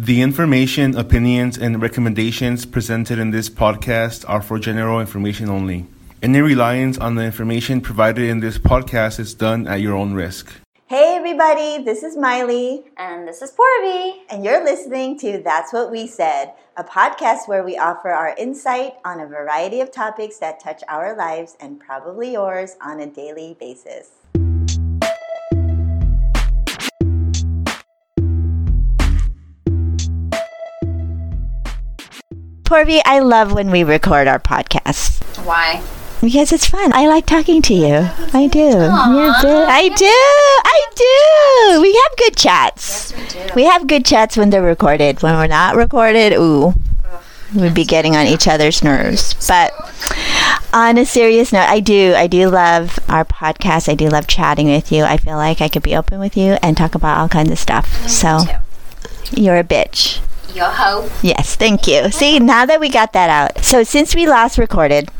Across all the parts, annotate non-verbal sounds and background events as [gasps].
The information, opinions, and recommendations presented in this podcast are for general information only. Any reliance on the information provided in this podcast is done at your own risk. Hey everybody, this is Miley, And this is Porby. and you're listening to That's What We Said, a podcast where we offer our insight on a variety of topics that touch our lives and probably yours on a daily basis. Porby, I love when we record our podcast. Why? Because it's fun. I like talking to you. I do. Do. I do. I do. We have good chats. Yes, we do. We have good chats when they're recorded. When we're not recorded, ooh, we'd be getting on each other's nerves. But on a serious note, I do. I do love our podcast. I do love chatting with you. I feel like I could be open with you and talk about all kinds of stuff. So you're a bitch. Yo ho. Yes, thank you. See, now that we got that out. So, since we last recorded,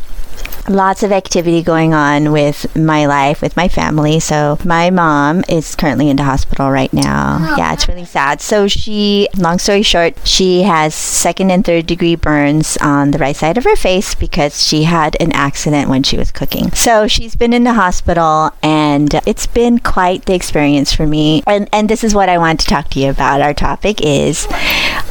lots of activity going on with my life, with my family. So, my mom is currently in the hospital right now. Oh, yeah, it's really sad. So, she, long story short, she has second and third degree burns on the right side of her face because she had an accident when she was cooking. So, she's been in the hospital and it's been quite the experience for me. And, and this is what I want to talk to you about. Our topic is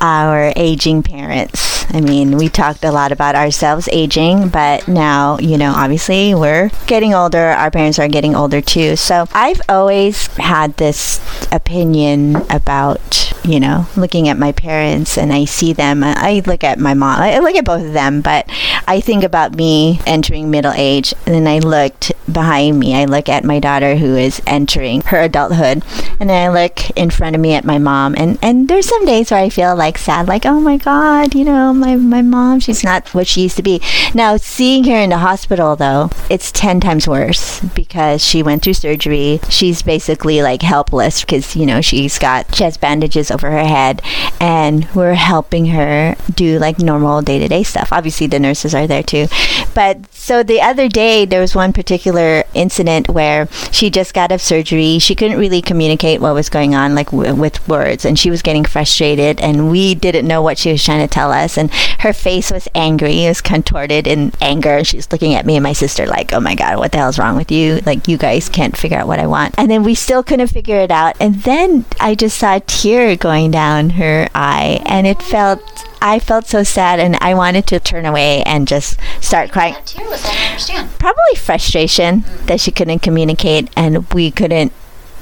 our aging parents. I mean, we talked a lot about ourselves aging, but now, you know, obviously we're getting older. Our parents are getting older too. So I've always had this opinion about, you know, looking at my parents and I see them. I look at my mom, I look at both of them, but I think about me entering middle age. And then I looked behind me. I look at my daughter who is entering her adulthood. And then I look in front of me at my mom. And, and there's some days where I feel like sad, like, oh my God, you know, my, my mom, she's not what she used to be. Now, seeing her in the hospital, though, it's 10 times worse because she went through surgery. She's basically like helpless because, you know, she's got, she has bandages over her head. And we're helping her do like normal day to day stuff. Obviously, the nurses are there too. But so the other day, there was one particular incident where she just got of surgery. She couldn't really communicate what was going on, like w- with words, and she was getting frustrated. And we didn't know what she was trying to tell us. And her face was angry, it was contorted in anger. She's looking at me and my sister, like, "Oh my god, what the hell's wrong with you? Like, you guys can't figure out what I want." And then we still couldn't figure it out. And then I just saw a tear going down her eye, and it felt. I felt so sad and I wanted to turn away and just start crying That tear was I understand. probably frustration mm. that she couldn't communicate and we couldn't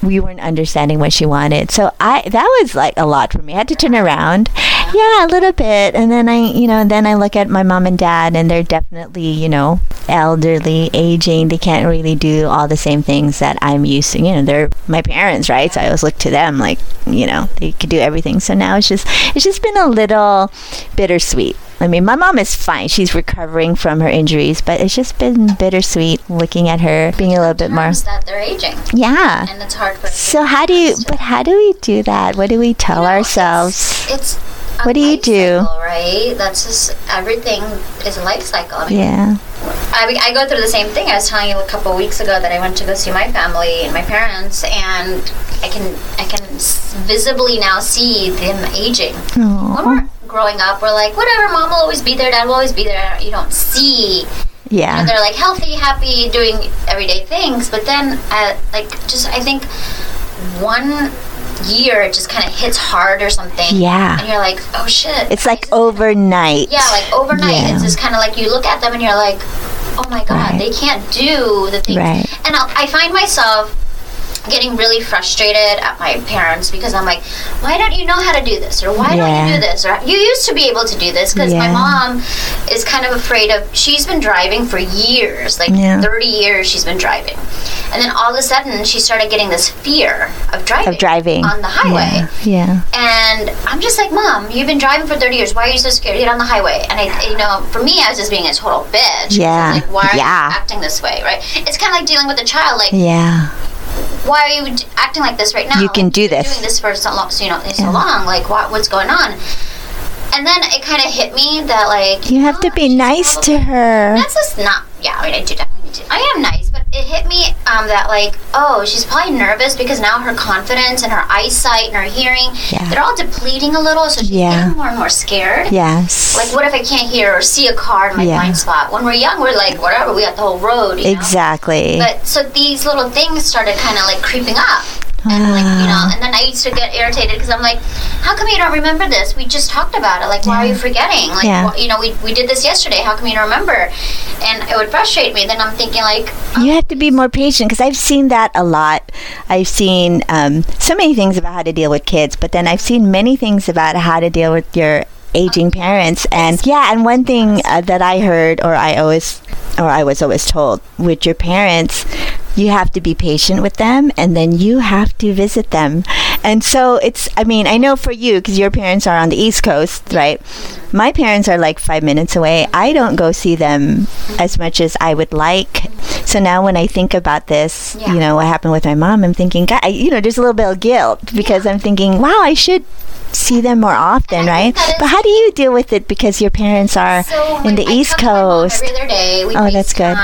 we weren't understanding what she wanted. So i that was like a lot for me. I had to turn around. Yeah a little bit. And then i you know and then i look at my mom and dad and they're definitely you know elderly aging. They can't really do all the same things that i'm used to. You know they're my parents right? So i always look to them like you know they could do everything. So now it's just it's just been a little bittersweet I mean, my mom is fine. She's recovering from her injuries, but it's just been bittersweet looking at her being a little bit more. That they're aging, Yeah. and it's hard for. So how do you? But how do we do that? What do we tell You know, ourselves? It's. a What do you do? Cycle, right. That's just everything is a life cycle. I mean, Yeah. I, I go through the same thing. I was telling you a couple of weeks ago that I went to go see my family and my parents, and I can I can visibly now see them aging. When we're growing up, we're like, whatever, mom will always be there, dad will always be there. You don't see Yeah. and they're like healthy, happy, doing everyday things. But then, uh, like, just I think one year it just kind of hits hard or something. Yeah. And you're like, oh shit. It's like overnight. Yeah, like overnight, Yeah. it's just kind of like you look at them and you're like, oh my god, Right. they can't do the things. Right. And I'll, I find myself getting really frustrated at my parents because I'm like, why don't you know how to do this? Or why don't you do this? Or you used to be able to do this because my mom is kind of afraid of, she's been driving for years, like Yeah. 30 years she's been driving. And then all of a sudden she started getting this fear of driving. Of driving On the highway. Yeah. And I'm just like, Mom, you've been driving for 30 years. Why are you so scared to get on the highway? And I, you know, for me, I was just being a total bitch. Yeah. Like, why are Yeah. you acting this way, right? It's kind of like dealing with a child. Like, Yeah. Why are you acting like this right now? You can do You've been this. Doing this for so long, so, you know, it's so long. Like, what, what's going on? And then it kind of hit me that like You have to be nice to her. That's just not. Yeah, I mean, I do definitely. Do. I am nice, but it hit me um, that like, oh, she's probably nervous because now her confidence and her eyesight and her hearing, Yeah. they're all depleting a little, so she's Yeah. getting more and more scared. Yes. Like, what if I can't hear or see a car in my Yeah. blind spot? When we're young, we're like, whatever, we got the whole road. You know? exactly. But so these little things started kind of like creeping up. And like, you know, and then I used to get irritated because I'm like, how come you don't remember this? We just talked about it. Like, why are you forgetting? Like, Yeah. wh- you know, we, we did this yesterday. How come you don't remember? And it would frustrate me. Then I'm thinking, like, you have to be more patient because I've seen that a lot. I've seen um, so many things about how to deal with kids, but then I've seen many things about how to deal with your aging parents. And yeah, and one thing uh, that I heard, or I always, or I was always told, with your parents, you have to be patient with them, and then you have to visit them. And so it's, I mean, I know for you because your parents are on the East Coast, right? My parents are like five minutes away. I don't go see them as much as I would like. So now when I think about this, Yeah. you know, what happened with my mom, I'm thinking, God, I- you know, there's a little bit of guilt because I'm thinking, wow, I should see them more often, right? think that is- But how do you deal with it because your parents are so in the I East talk to my Coast? every other day. We Oh, that's good.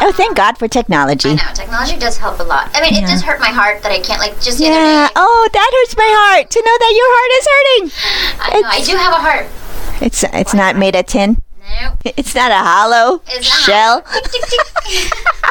Oh, thank God for technology. I know technology does help a lot. I mean, it does hurt my heart that I can't like just Yeah. day. Oh, that hurts my heart to know that your heart is hurting. I know I do have a heart. It's it's not made of tin. No, It's not a hollow it's not. shell. [laughs]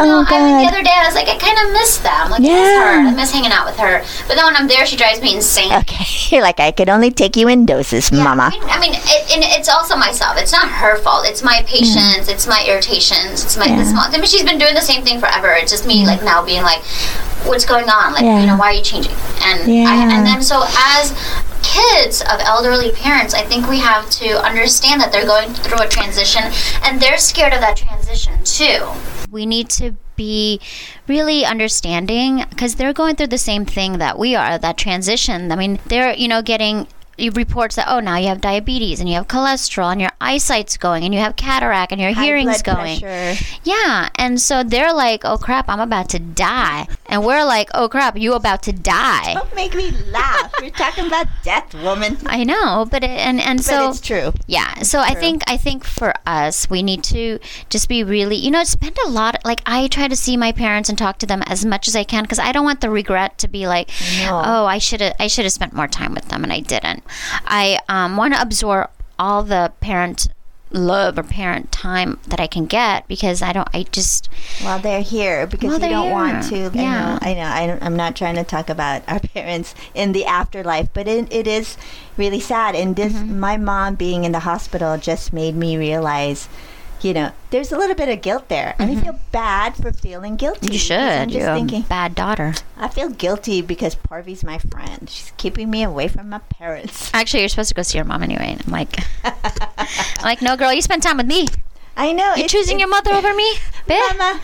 Oh no, I mean, the other day I was like, I kind of miss them. Like, I miss her. I miss hanging out with her. But then when I'm there, she drives me insane. Okay, [laughs] you're like I could only take you in doses, Yeah, Mama. I mean, I mean it, and it's also myself. It's not her fault. It's my patience. It's my irritations. It's my Yeah. small. I mean, she's been doing the same thing forever. It's just me, like now being like, "What's going on? Like, Yeah. you know, why are you changing?" And I, and then so as kids of elderly parents, I think we have to understand that they're going through a transition, and they're scared of that transition too. We need to be really understanding because they're going through the same thing that we are that transition. I mean they're you know getting reports that oh now you have diabetes and you have cholesterol and your eyesight's going and you have cataract and your High hearing's going pressure. yeah and so they're like oh crap i'm about to die and we're like oh crap you about to die Don't make me laugh. you're talking about death, woman. [laughs] i know but it, and and But so it's true. yeah so i True. think i think for us we need to just be really you know spend a lot like i try to see my parents and talk to them as much as i can because i don't want the regret to be like know. oh i should have i should have spent more time with them and i didn't i um, want to absorb all the parent love or parent time that i can get because i don't i just while they're here because you don't they're want to. Yeah. I know. I know. I don't, I'm not trying to talk about our [laughs] parents in the afterlife, but it, it is really sad. And this, Mm-hmm. my mom being in the hospital just made me realize. You know, there's a little bit of guilt there, and I feel bad for feeling guilty. Mm-hmm. you should. I'm just you're thinking, a bad daughter I feel guilty because Porby's my friend. She's keeping me away from my parents. [laughs] actually you're supposed to go see your mom anyway and i'm like i'm [laughs] like no girl you spend time with me I know. you're it's- choosing your mother over me [laughs] bitch Mama.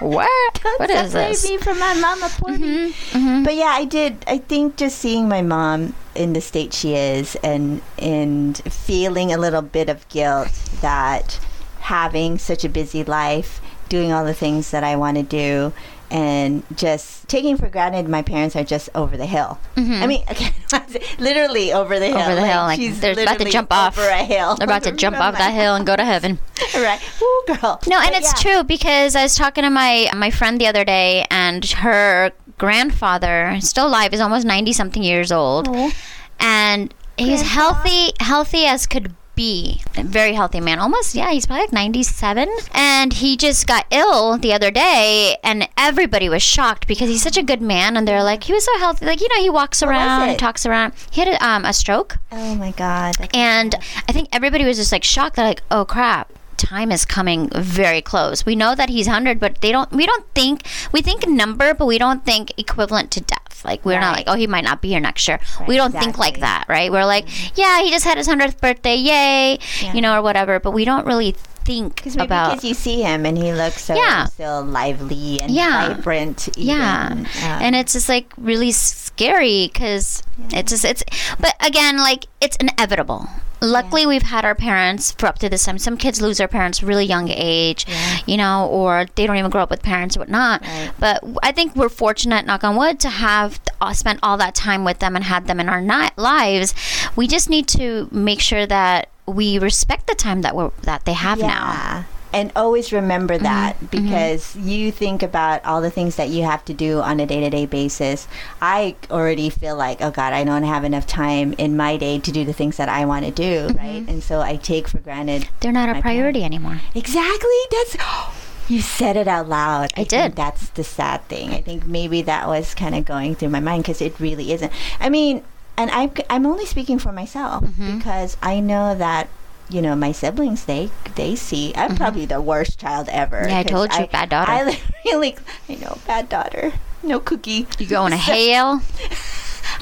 what Don't what is this me from my mama, me. Mhm. But yeah, I did. I think just seeing my mom in the state she is, and and feeling a little bit of guilt that having such a busy life, doing all the things that I want to do, and just taking for granted my parents are just over the hill. I mean, okay, [laughs] literally over the hill. Mm-hmm. Over the hill, like, she's they're about to jump off. over a hill. They're about to jump [laughs] off that hill and go to heaven. [laughs] right? Ooh, girl. No, and But it's yeah. true because I was talking to my my friend the other day, and her grandfather, still alive, is almost ninety something years old, Oh. and he's Grandpa? healthy, healthy as could be. A very healthy man, almost yeah, he's probably like ninety seven, and he just got ill the other day, and everybody was shocked because he's such a good man, and they're like, he was so healthy, like you know, he walks around, and talks around. He had a, um, a stroke. Oh my God. And. I think everybody was just like shocked. They're like, "Oh crap, time is coming very close." We know that he's hundred, but they don't. We don't think we think number, but we don't think equivalent to death. Like we're not like, "Oh, he might not be here next year." Right, we don't think like that, right? We're like, "Yeah, he just had his hundredth birthday, yay," Yeah. you know, or whatever. But we don't really think about. because you see him and he looks so Yeah. still lively and Yeah. vibrant. Even, yeah um, and it's just like really scary because it's just it's but again like it's inevitable Luckily, we've had our parents for up to this time. Some kids lose their parents really young age, you know, or they don't even grow up with parents or whatnot. Right. But I think we're fortunate, knock on wood, to have uh, spent all that time with them and had them in our ni- lives. We just need to make sure that we respect the time that we're that they have now. And always remember Mm-hmm. that because you think about all the things that you have to do on a day to day basis. I already feel like, oh God, I don't have enough time in my day to do the things that I want to do, Mm-hmm. right? And so I take for granted. They're not a priority anymore. Exactly. That's. [gasps] You said it out loud. I think did. That's the sad thing. I think maybe that was kind of going through my mind because it really isn't. I mean, and I'm, I'm only speaking for myself Mm-hmm. because I know that you know my siblings they they see i'm probably the worst child ever Mm-hmm. Yeah, I told you, bad daughter. [laughs] i really i know bad daughter no cookie You go in a [laughs] hail.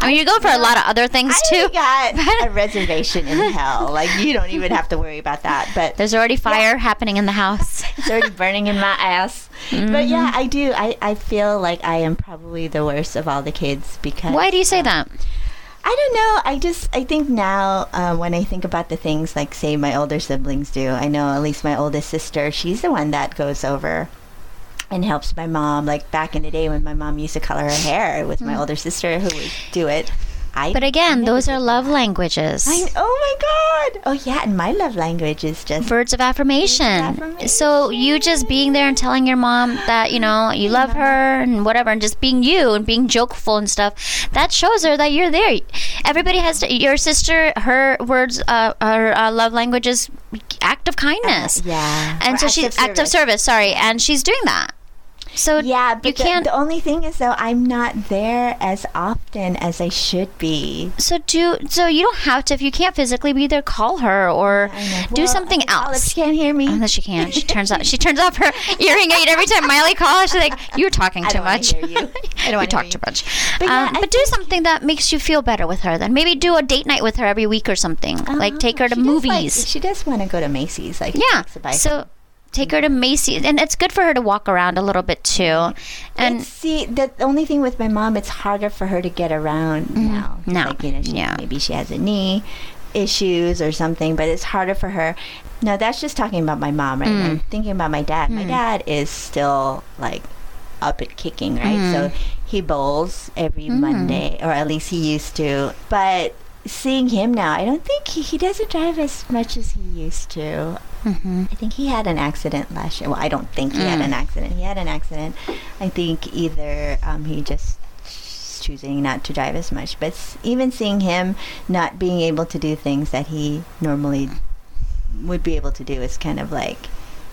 I mean, you go for a lot of other things too. I too. got [laughs] a reservation in hell. Like you don't even have to worry about that. But There's already fire happening in the house. it's already burning in my ass. But yeah, I do. I, I feel like I am probably the worst of all the kids because Why do you say that? I don't know. I just I think now uh, when I think about the things like say my older siblings do, I know at least my oldest sister, she's the one that goes over and helps my mom. Like back in the day when my mom used to color her hair, it was my older sister who would do it. I But again, those are that. love languages. I, oh my god! Oh yeah, and my love language is just Words of affirmation. affirmation. So you just being there and telling your mom that you know you love her and whatever, and just being you and being jokeful and stuff, that shows her that you're there. Everybody has to, your sister. Her words, uh, her uh, love language is act of kindness. yeah. and Or so acts she's act of service. Sorry, and she's doing that. So Yeah, but you the, can't. the only thing is though I'm not there as often as I should be. so do so you don't have to if you can't physically be there. Call her or know. do Well, something else. She can't hear me. Oh, no, she can't. She turns off. She [laughs] turns off her hearing aid every time Miley calls. She's like, "You're talking [laughs] too much. you. [laughs] I don't you wanna talk too much." But But, yeah, um, but do something that makes you feel better with her. Then maybe do a date night with her every week or something. like take her to She does like- movies. she does want to go to Macy's. Like yeah. to So take her to Macy's, and it's good for her to walk around a little bit too. And It's- see, the only thing with my mom, it's harder for her to get around now. Mm-hmm. Now, like you know, she, yeah. maybe she has a knee issues or something, but it's harder for her. No, that's just talking about my mom, right? Mm. I'm thinking about my dad. My dad is still like up and kicking, right? Mm. So he bowls every Monday, or at least he used to. But seeing him now, I don't think he, he doesn't drive as much as he used to. Mm-hmm. I think he had an accident last year. Well, I don't think he Mm. had an accident. He had an accident. I think either um, he just choosing not to drive as much. But s- even seeing him not being able to do things that he normally would be able to do is kind of like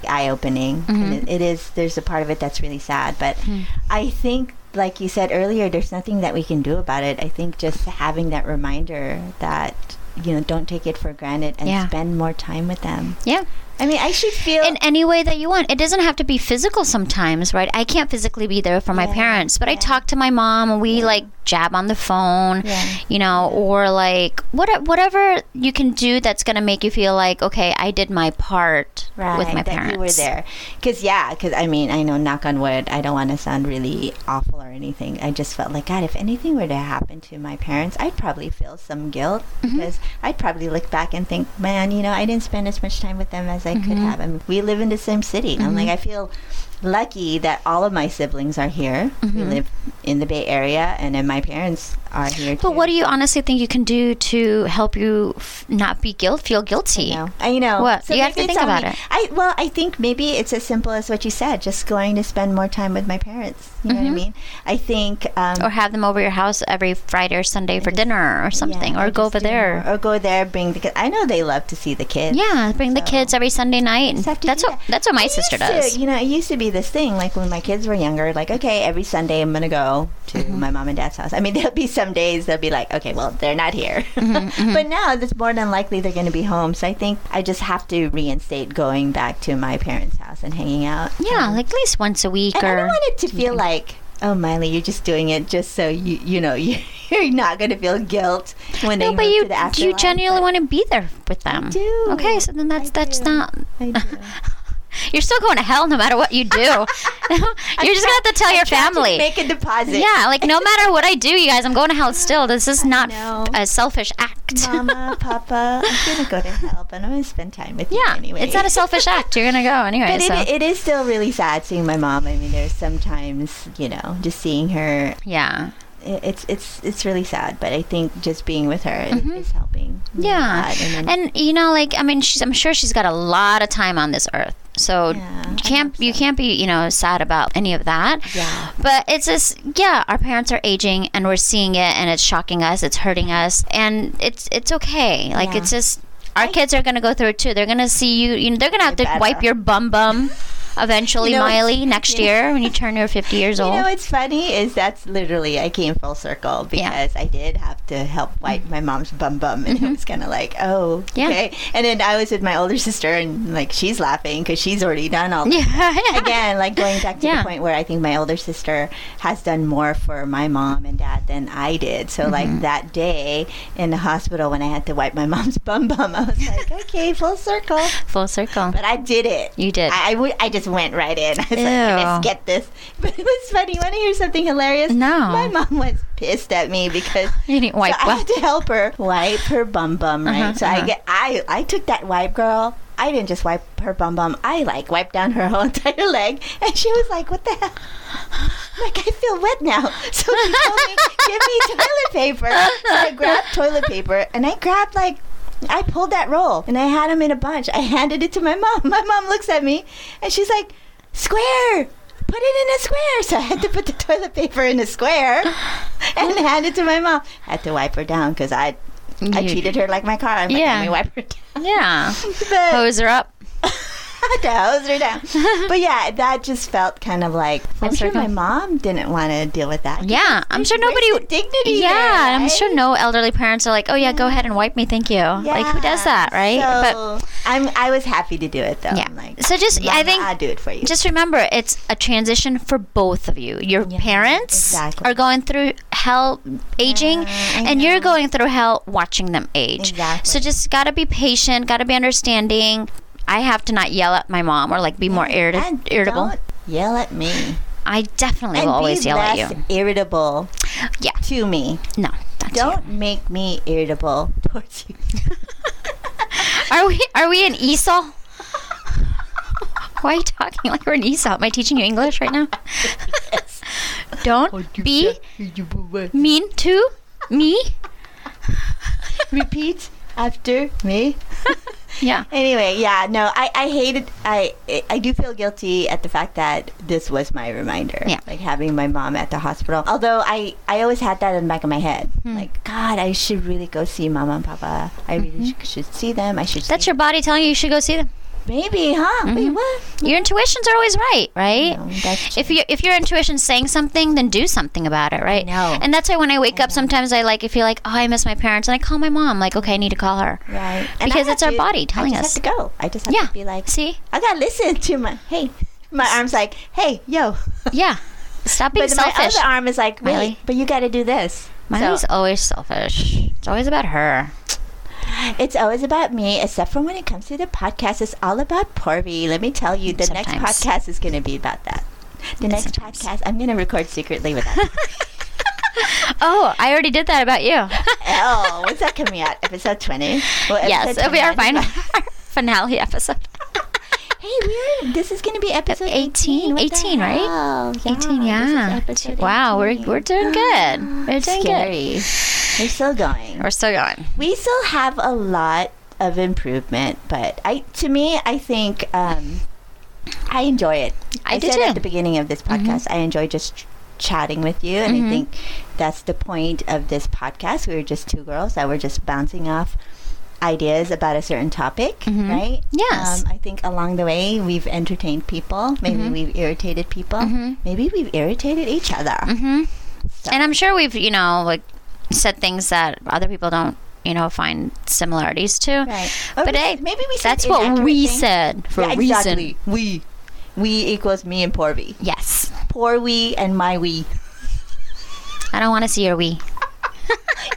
eye opening. Mm-hmm. It, it is. There's a part of it that's really sad. But Hmm. I think, like you said earlier, there's nothing that we can do about it. I think just having that reminder that you know don't take it for granted and Yeah. spend more time with them. yeah, I mean, I should feel in any way that you want. It doesn't have to be physical sometimes, right? I can't physically be there for my Yeah, parents, but I talk to my mom and we like jab on the phone, Yeah. you know, or like what whatever you can do that's going to make you feel like, okay, I did my part right, with my that parents. you were there. Because yeah, because I mean, I know, knock on wood, I don't want to sound really awful or anything. I just felt like God, if anything were to happen to my parents, I'd probably feel some guilt Mm-hmm. because I'd probably look back and think, man, you know, I didn't spend as much time with them as I Mm-hmm. could have. I mean, we live in the same city. I'm like, I feel lucky that all of my siblings are here. We live in the Bay Area, and then my parents are here. Mm-hmm. But too. what do you honestly think you can do to help you f- not be guilt, feel guilty? know. I know. What? You have to think about me. it. I well, I think maybe it's as simple as what you said, just going to spend more time with my parents. You know what I mean? I think um Mm-hmm. Or have them over your house every Friday or Sunday for dinner or something, yeah, or go over there. more. or go there, bring the kids. I know they love to see the kids. Yeah, bring the kids every Sunday night. Just That's what that. that's what my It sister used to- does. you know, it used to be this thing, like when my kids were younger, like, okay, every Sunday I'm gonna go to Mm-hmm. my mom and dad's house. I mean, [laughs] there'll be some days they'll be like, okay, well, they're not here. [laughs] Mm-hmm, but now it's more than likely they're gonna be home. So I think I just have to reinstate going back to my parents' house and hanging out. Yeah, Um, like at least once a week and I or don't want it to feel like, oh, Miley, you're just doing it just so you, you know, you, [laughs] you're not going to feel guilt when they no, but you to the you genuinely want to be there with them. do. Okay, so then that's I that's do. not I do. [laughs] you're still going to hell no matter what you do. [laughs] [laughs] you're just gonna have to tell your family. make a deposit. yeah, like no [laughs] matter what I do, you guys, I'm going to hell still. This is not a selfish act. Mama, Papa, I'm gonna go to hell, but I'm gonna spend time with you anyway. it's not a selfish act. You're gonna go anyway. But so. it, it is still really sad seeing my mom. I mean, there's sometimes, you know, just seeing her. yeah. It's it's it's really sad. But I think just being with her is- is helping. Mm-hmm. Yeah. And then- and you know, like I mean, she's, I'm sure she's got a lot of time on this earth, so Yeah, you can't hope you can't be you know sad about any of that. Yeah. But it's just yeah, our parents are aging, and we're seeing it, and it's shocking us, it's hurting us, and it's it's okay. Like Yeah. it's just our kids are gonna go through it too. They're gonna see you. You know, they're gonna have They to wipe your bum bum. Eventually, You know, Miley, next year when you turn your 50 years old. [laughs] You know what's funny is that's literally I came full circle Yeah. because I did have to help wipe my mom's bum bum, and it was kind of like, oh, Mm-hmm. Yeah. okay. And then I was with my older sister, and like she's laughing because she's already done all. [laughs] yeah, Again, like going back to Yeah. the point where I think my older sister has done more for my mom and dad than I did. So Mm-hmm. like that day in the hospital when I had to wipe my [laughs] mom's bum bum, I was like, okay, full circle. full circle. But I did it. You did. I, I, w- I just went right in. [laughs] I was Ew. like, let's get this. [laughs] But it was funny. You want to hear something hilarious? No. My mom was pissed at me because [laughs] You didn't wipe so I had to help her wipe her bum bum, right? Uh-huh, so uh-huh. I get I I took that wipe, girl. I didn't just wipe her bum bum. I like wiped down her whole entire leg, and she was like, "What the hell?" Like I feel wet now. So she told me, "Give me toilet paper." So I grabbed toilet paper, and I grabbed like. I pulled that roll and I had them in a bunch. I [laughs] handed it to my mom. My mom looks at me and she's like, "Square, put it in a square." So I had to put the [laughs] toilet paper in a square [laughs] and hand it to my mom. I had to wipe her down because I I treated her like my car. I'm like, Yeah. let me wipe her down. Yeah. Hose her up. I had to hose her down. [laughs] But yeah, that just felt kind of like I'm sure my mom didn't want to deal with that. Yeah, I'm sure nobody. the dignity. yeah, there, I'm sure no elderly parents are like, oh yeah, go ahead and wipe me, thank you. Like who does that, right? So, I'm I was happy to do it though. Yeah. I'm like, So just- I think- I'll do it for you. just remember, it's a transition for both of you. Your Yeah, parents exactly. are going through hell aging, Yeah, and you're going through hell watching them age. Exactly. So just gotta be patient, gotta be understanding. I have to not yell at my mom or like be more irrita- And irritable. Don't yell at me. I definitely and will always yell at less you. irritable Yeah. to me. No, that's Don't make me irritable towards you. [laughs] Are we are we in ESL? Why are you talking like we're in ESL? Am I teaching you English right now? yes. [laughs] Don't be mean to me. [laughs] Repeat after me. Yeah. Anyway, yeah, no, I, I hated, I, I do feel guilty at the fact that this was my reminder. Yeah. Like having my mom at the hospital. Although I, I always had that in the back of my head. Hmm. Like, God, I should really go see mama and papa. I really sh- should see them. I should Mm-hmm. That's your body telling you you should go see them. Maybe, huh? Wait, Mhm. what? Your intuitions are always right, right? No, If you if your intuition's saying something, then do something about it, right? know. And that's why when I wake up, sometimes I like I feel like oh I miss my parents, and I call my mom like okay I need to call her. Right. And Because it's have our body telling I us. just have to go. I just have Yeah. to be like, See, I gotta listen to my, hey, my arm's like, hey, yo. yeah, stop being but my selfish. other arm is like, wait, Miley. but you gotta do this. Miley's So- always selfish. It's always about her. It's always about me, except for when it comes to the podcast. It's all about Porby. Let me tell you, the next podcast is going to be about that. The next Sometimes. podcast, I'm going to record secretly with that. [laughs] Oh, I already did that about you. [laughs] oh, what's that coming out? Episode 20? Well, yes, it'll be our final [laughs] finale episode. hey, we're, this is going to be episode 18, 18. What 18, right? hell? 18, this is yeah. Wow, we're we're doing good. [gasps] We're doing Scary. We're still going. We're still going. we still have a lot of improvement, but I, to me, I think um, I enjoy it. I do said too. at the beginning of this podcast, I enjoy just ch- chatting with you, and Mhm. I think that's the point of this podcast. We were just two girls that were just bouncing off ideas about a certain topic, Mhm. right? Yes. Um, I think along the way we've entertained people. Maybe Mhm. we've irritated people. Mhm. Maybe we've irritated each other. hmm So- And I'm sure we've you know like said things that other people don't you know find similarities to. Right. Or But we- hey, maybe we said That's what we things. said for Yeah, a reason. exactly. We. We equals me and poor we. Yes. Poor we and my we. I don't want to see your we. [laughs]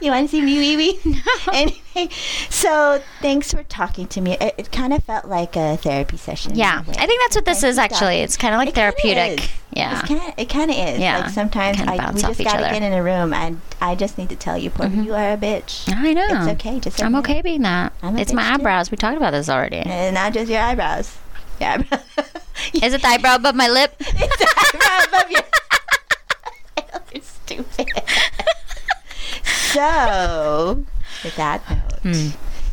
You want to see me wee wee? [laughs] Anyway, [laughs] So thanks for talking to me. It, it kind of felt like a therapy session. Yeah. I think that's what this is actually. It's kind of like It therapeutic. is. Yeah. It's kinda, it kind of is. Yeah, Like sometimes I, we just gotta other. get in a room and I just need to tell you, Porter, mm-hmm. you are a bitch. I know. It's okay. Just I'm okay being that. It's my bitch, too. eyebrows. We talked about this already. And not just your eyebrows. Eyebrows. [laughs] Is it the eyebrow above my lip? [laughs] it's the eyebrow above your. You're stupid. so, with that note. Hmm.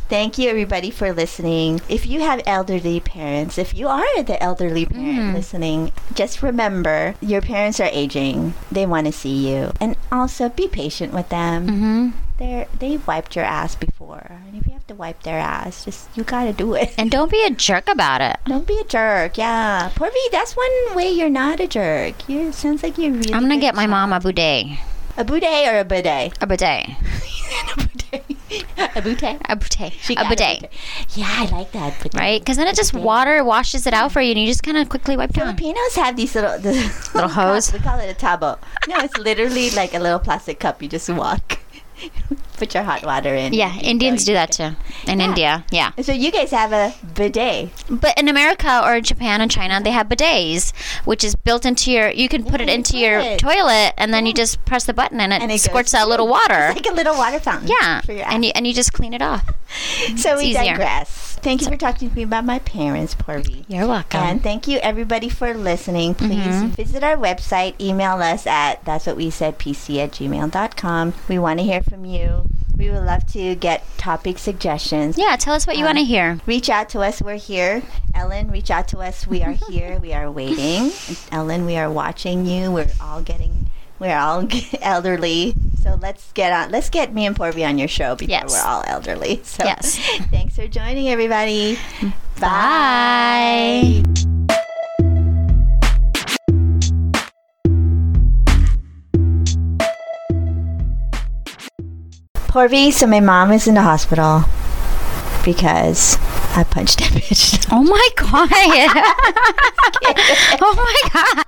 Thank you, everybody, for listening. If you have elderly parents, if you are the elderly parent Mm. listening, just remember your parents are aging. They want to see you. And also be patient with them. hmm They're, they wiped your ass before. And if you have to wipe their ass, just you got to do it. And don't be a jerk about it. Don't be a jerk. Yeah. Porby, that's one way you're not a jerk. You sounds like you're really I'm gonna get my mom a boudet. a bidet or a bidet. A bidet. [laughs] a bidet. A bidet. A bidet. She a got. Yeah, I like that. Right? Because then it just water washes it out for you, and you just kind of quickly wipe down. Filipinos have these little the, Little [laughs] hose? We call it a tabo. No, it's literally like a little plastic cup. You just walk, [laughs] put your hot water in. Yeah, Indians do that too. In Yeah. India, yeah. So you guys have a bidet. But in America or Japan and China, they have bidets, which is built into your. You can put Yeah, it oh into put your toilet, and then you just press the button, and it, And it squirts out little [laughs] water. It's like a little water fountain. yeah, and you and you just clean it off. [laughs] So It's we easier. digress. Thank you for talking to me about my parents, Porby. You're welcome. And thank you everybody for listening. Please Mhm. visit our website, email us at that's what we said pc at gmail.com. We want to hear from you. We would love to get topic suggestions. yeah, tell us what you Um, want to hear. Reach out to us. We're here. Ellen, reach out to us. We are here. we are waiting. [laughs] Ellen, we are watching you. We're all getting we're all [laughs] elderly. So let's get on let's get me and Porby on your show before Yes. we're all elderly. [laughs] So Yes. [laughs] thanks for joining everybody. Bye. Porby, so my mom is in the hospital because I punched that [laughs] bitch. Oh my god! oh my god!